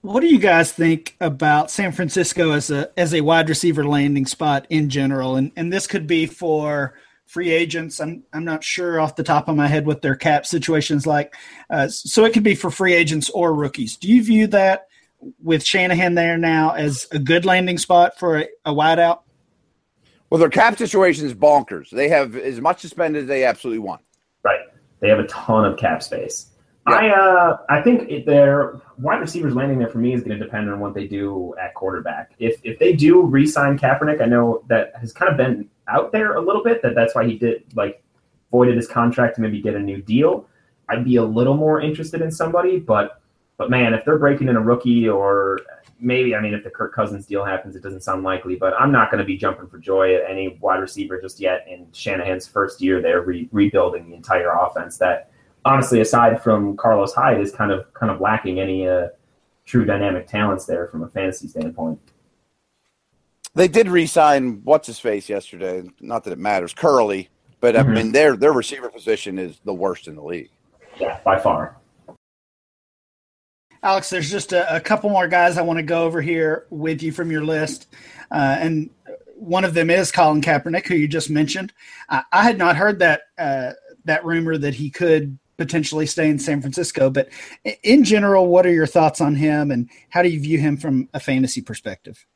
What do you guys think about San Francisco as a as a wide receiver landing spot in general? And and this could be for free agents. I'm I'm not sure off the top of my head what their cap situations like. Uh, so it could be for free agents or rookies. Do you view that with Shanahan there now as a good landing spot for a, a wideout? Well, their cap situation is bonkers. They have as much to spend as they absolutely want. Right. They have a ton of cap space. I uh, I think it, their wide receivers landing there for me is going to depend on what they do at quarterback. If if they do re-sign Kaepernick, I know that has kind of been out there a little bit that that's why he did like voided his contract to maybe get a new deal. I'd be a little more interested in somebody, but but man, if they're breaking in a rookie or maybe I mean if the Kirk Cousins deal happens, it doesn't sound likely, but I'm not going to be jumping for joy at any wide receiver just yet in Shanahan's first year there re- rebuilding the entire offense. That honestly, aside from Carlos Hyde, is kind of kind of lacking any uh, true dynamic talents there from a fantasy standpoint. They did re-sign what's his face yesterday. Not that it matters, Kerley, but mm-hmm. I mean their their receiver position is the worst in the league. Yeah, by far. Alex, there's just a, a couple more guys I want to go over here with you from your list, uh, and one of them is Colin Kaepernick, who you just mentioned. I, I had not heard that uh, that rumor that he could potentially stay in San Francisco. But in general, what are your thoughts on him and how do you view him from a fantasy perspective?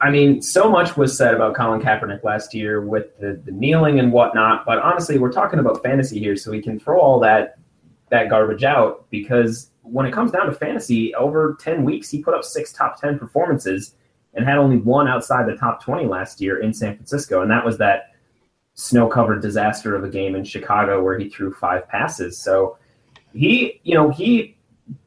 I mean, so much was said about Colin Kaepernick last year with the, the kneeling and whatnot, but honestly, we're talking about fantasy here, so we can throw all that that garbage out because when it comes down to fantasy, over 10 weeks, he put up six top 10 performances and had only one outside the top 20 last year in San Francisco, and that was that snow covered disaster of a game in Chicago where he threw five passes. So he, you know, he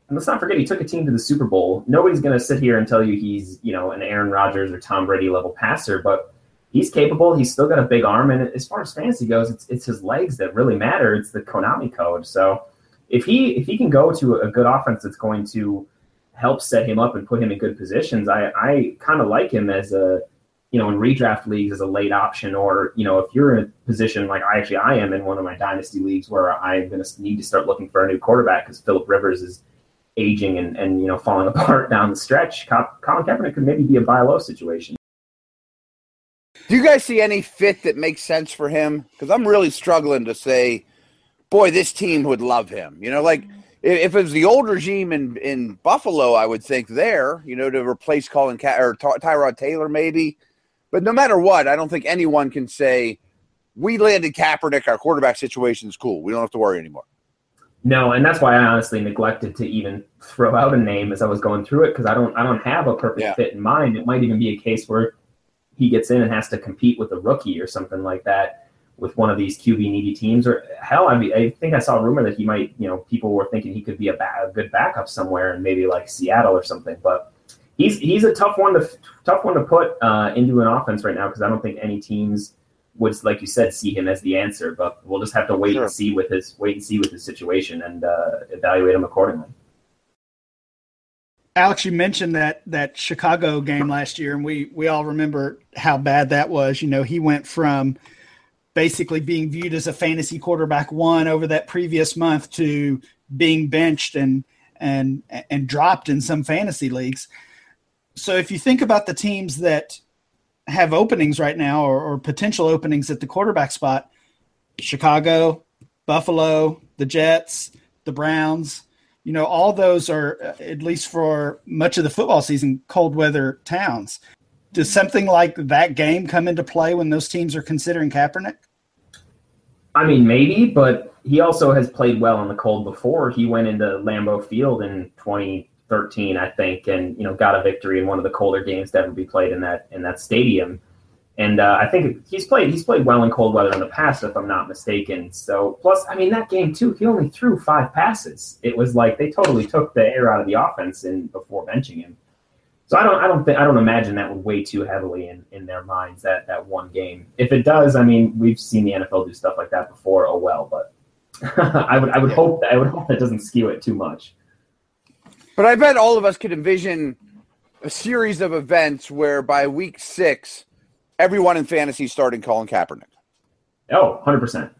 let's not forget he took a team to the Super Bowl. Nobody's going to sit here and tell you he's, you know, an Aaron Rodgers or Tom Brady level passer, but he's capable. He's still got a big arm, and as far as fantasy goes, it's it's his legs that really matter. It's the Konami code. So if he if he can go to a good offense that's going to help set him up and put him in good positions, I I kind of like him as a you know, in redraft leagues as a late option, or you know, if you're in a position like I actually I am in one of my dynasty leagues where I'm going to need to start looking for a new quarterback because Philip Rivers is aging and and you know falling apart down the stretch. Colin Kaepernick could maybe be a buy low situation. Do you guys see any fit that makes sense for him? Because I'm really struggling to say, boy, this team would love him. You know, like mm-hmm. if it was the old regime in in Buffalo, I would think there, you know, to replace Colin Ka- or Ty- Tyrod Taylor maybe. But no matter what, I don't think anyone can say we landed Kaepernick. Our quarterback situation is cool. We don't have to worry anymore. No, and that's why I honestly neglected to even throw out a name as I was going through it because I don't I don't have a perfect yeah. fit in mind. It might even be a case where he gets in and has to compete with a rookie or something like that with one of these QB needy teams. Or hell, I mean, I think I saw a rumor that he might, you know, people were thinking he could be a, ba- a good backup somewhere and maybe like Seattle or something. But he's he's a tough one to tough one to put uh, into an offense right now because I don't think any teams would, like you said, see him as the answer. But we'll just have to wait Sure. and see with his wait and see with his situation and uh, evaluate him accordingly. Alex, you mentioned that that Chicago game last year, and we we all remember how bad that was. You know, he went from basically being viewed as a fantasy quarterback one over that previous month to being benched and and and dropped in some fantasy leagues. So if you think about the teams that have openings right now or, or potential openings at the quarterback spot, Chicago, Buffalo, the Jets, the Browns, you know, all those are, uh, at least for much of the football season, cold weather towns. Does something like that game come into play when those teams are considering Kaepernick? I mean, maybe, but he also has played well in the cold before. He went into Lambeau Field in 2013, I think, and you know got a victory in one of the colder games to ever be played in that in that stadium. And uh, I think he's played he's played well in cold weather in the past, if I'm not mistaken. So plus, I mean, that game too, he only threw five passes. It was like they totally took the air out of the offense in before benching him. So I don't I don't think I don't imagine that would weigh too heavily in, in their minds that that one game. If it does, I mean, we've seen the NFL do stuff like that before. Oh well, but I would I would hope that I would hope that doesn't skew it too much. But I bet all of us could envision a series of events where by week six, everyone in fantasy started calling Kaepernick. Oh, 100%.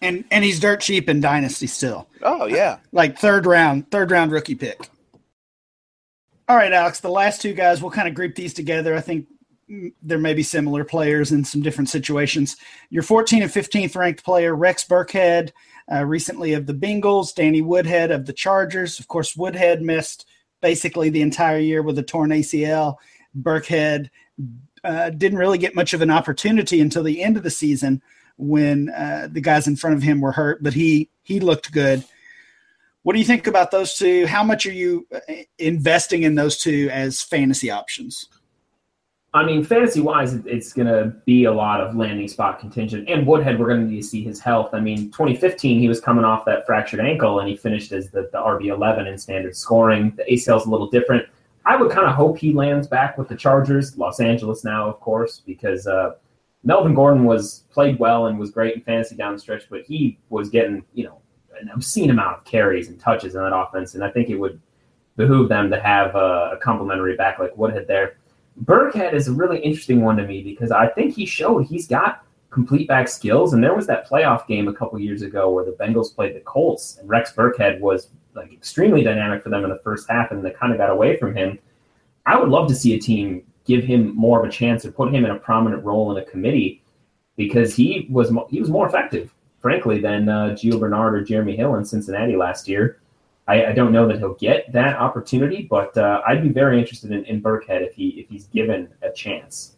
And and he's dirt cheap in dynasty still, Oh yeah, like third round, third round rookie pick. All right, Alex. The last two guys, we'll kind of group these together. I think there may be similar players in some different situations. Your 14 and 15th ranked player, Rex Burkhead, uh, recently of the Bengals, Danny Woodhead of the Chargers. Of course, Woodhead missed basically the entire year with a torn ACL. Burkhead uh, didn't really get much of an opportunity until the end of the season when uh, the guys in front of him were hurt, but he he looked good. What do you think about those two? How much are you uh, investing in those two as fantasy options? I mean, fantasy wise, it's going to be a lot of landing spot contingent. And Woodhead, we're going to need to see his health. I mean, 2015, he was coming off that fractured ankle and he finished as the, the RB11 in standard scoring. The ACL's a little different. I would kind of hope he lands back with the Chargers, Los Angeles now, of course, because uh, Melvin Gordon was played well and was great in fantasy down the stretch, but he was getting, you know, an obscene amount of carries and touches in that offense. And I think it would behoove them to have a, a complementary back like Woodhead there. Burkhead is a really interesting one to me because I think he showed he's got complete back skills. And there was that playoff game a couple years ago where the Bengals played the Colts, and Rex Burkhead was like extremely dynamic for them in the first half, and they kind of got away from him. I would love to see a team give him more of a chance or put him in a prominent role in a committee because he was he was more effective, frankly, than uh, Gio Bernard or Jeremy Hill in Cincinnati last year. I, I don't know that he'll get that opportunity, but uh, I'd be very interested in, in Burkhead if he if he's given a chance.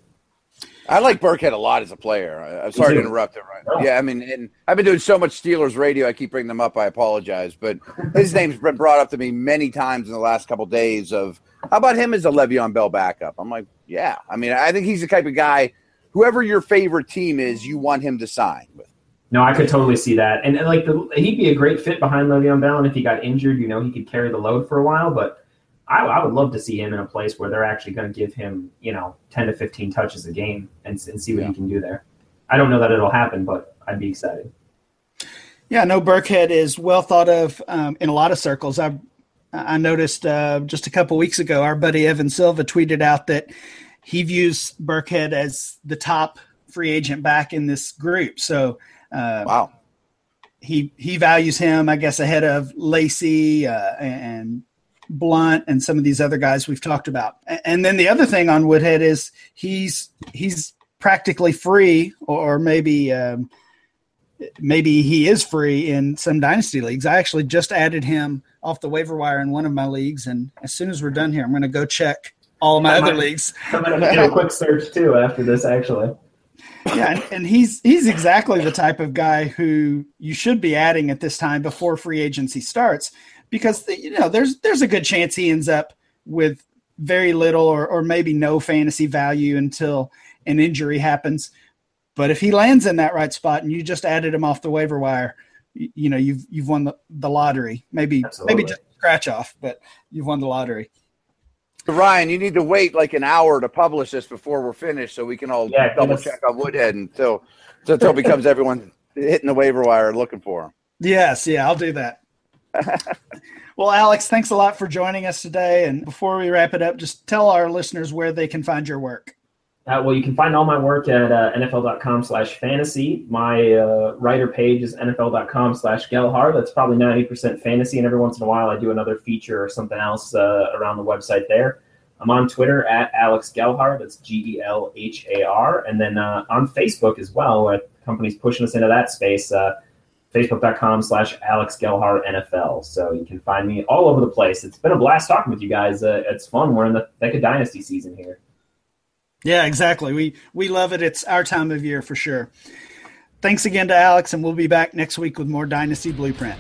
I like Burkhead a lot as a player. I- I'm sorry to interrupt him, right? No. Yeah, I mean, and I've been doing so much Steelers radio. I keep bringing them up. I apologize, but his name's been brought up to me many times in the last couple days. Of how about him as a Le'Veon Bell backup? I'm like, yeah. I mean, I think he's the type of guy. Whoever your favorite team is, you want him to sign with. No, I could totally see that, and, and like the, he'd be a great fit behind Le'Veon Bell, and if he got injured, you know, he could carry the load for a while. But I, I would love to see him in a place where they're actually going to give him, you know, ten to fifteen touches a game and, and see what Yeah. he can do there. I don't know that it'll happen, but I'd be excited. Yeah, I know Burkhead is well thought of um, in a lot of circles. I I noticed uh, just a couple weeks ago, our buddy Evan Silva tweeted out that he views Burkhead as the top free agent back in this group. So uh, Wow. he he values him, I guess, ahead of Lacy uh, and Blunt and some of these other guys we've talked about. And then the other thing on Woodhead is he's he's practically free, or maybe um, maybe he is free in some dynasty leagues. I actually just added him off the waiver wire in one of my leagues, and as soon as we're done here, I'm going to go check all of my I other might- leagues. I'm gonna do a quick search too after this, actually. Yeah, and, and he's he's exactly the type of guy who you should be adding at this time before free agency starts, because you know there's there's a good chance he ends up with very little or, or maybe no fantasy value until an injury happens. But if he lands in that right spot and you just added him off the waiver wire, you, you know you've you've won the, the lottery. Maybe Absolutely. maybe just scratch off, but you've won the lottery. Ryan, you need to wait like an hour to publish this before we're finished, so we can all Yeah, double check on Woodhead until until it becomes everyone hitting the waiver wire looking for him. Yes, yeah, I'll do that. well, Alex, thanks a lot for joining us today. And before we wrap it up, just tell our listeners where they can find your work. Uh, well, you can find all my work at uh, NFL.com slash fantasy. My uh, writer page is NFL.com slash Gelhar. That's probably 90% fantasy. And every once in a while, I do another feature or something else uh, around the website there. I'm on Twitter at Alex Gelhar. That's G E L H A R. And then uh, on Facebook as well, where the company's pushing us into that space. Uh, Facebook.com slash Alex Gelhar NFL. So you can find me all over the place. It's been a blast talking with you guys. It's fun. We're in the thick of dynasty season here. Yeah, exactly. We we love it. It's our time of year for sure. Thanks again to Alex, and we'll be back next week with more Dynasty Blueprint.